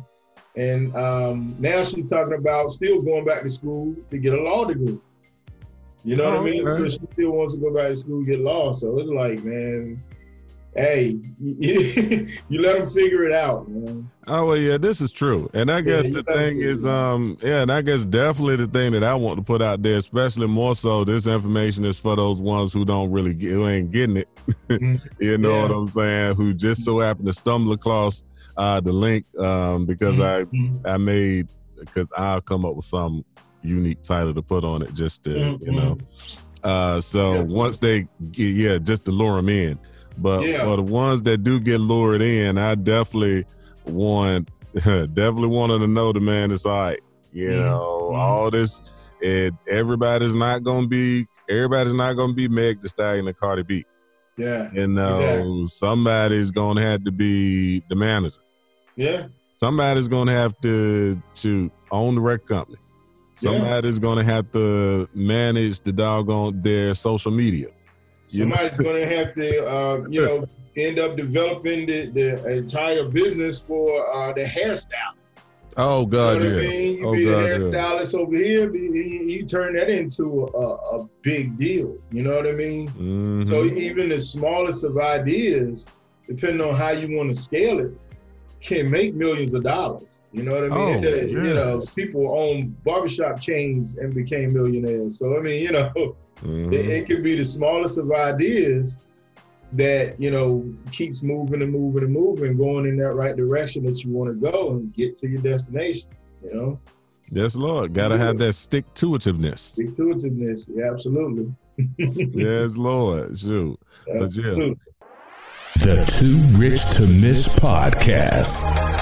And um, now she's talking about still going back to school to get a law degree. You know Oh, what I mean? okay. So she still wants to go back to school get law. So it's like, man, hey, you, [laughs] you let them figure it out, man. Oh well, yeah, this is true, and I guess you the thing is, um, yeah, and I guess definitely the thing that I want to put out there, especially more so, this information is for those ones who don't really get, who ain't getting it. [laughs] Mhm. you know Yeah. what I'm saying? Who just so happen to stumble across uh, the link um, because. I I made because I'll come up with some unique title to put on it just to Mhm. you know. Uh, so Yeah. once they get, yeah, just to lure them in. But Yeah. for the ones that do get lured in, I definitely want [laughs] definitely wanted to know the man is all right. You Mhm. know, Mhm. all this it everybody's not gonna be everybody's not gonna be Meg the Stallion and Cardi B. Yeah, You know, Exactly. somebody's gonna have to be the manager. yeah, Somebody's gonna have to to own the record company. Yeah. Somebody's gonna have to manage the doggone their social media. Somebody's gonna have to, uh, you know, end up developing the, the entire business for uh, the hairstylist. Oh God, You know what I mean? You Oh be the God, yeah. hairstylist over here, be, you, you turn that into a, a big deal. You know what I mean? Mhm. So even the smallest of ideas, depending on how you want to scale it, can make millions of dollars. You know what I mean? Oh, It- You know, people own barbershop chains and became millionaires. So I mean, you know, Mm-hmm. It, it could be the smallest of ideas that you know keeps moving and moving and moving, going in that right direction that you want to go and get to your destination. You know. Yes, Lord. Got to yeah. have that stick to itiveness. Stick to itiveness. Yeah, absolutely. [laughs] yes, Lord. Shoot. Absolutely. The Too Rich to Miss podcast.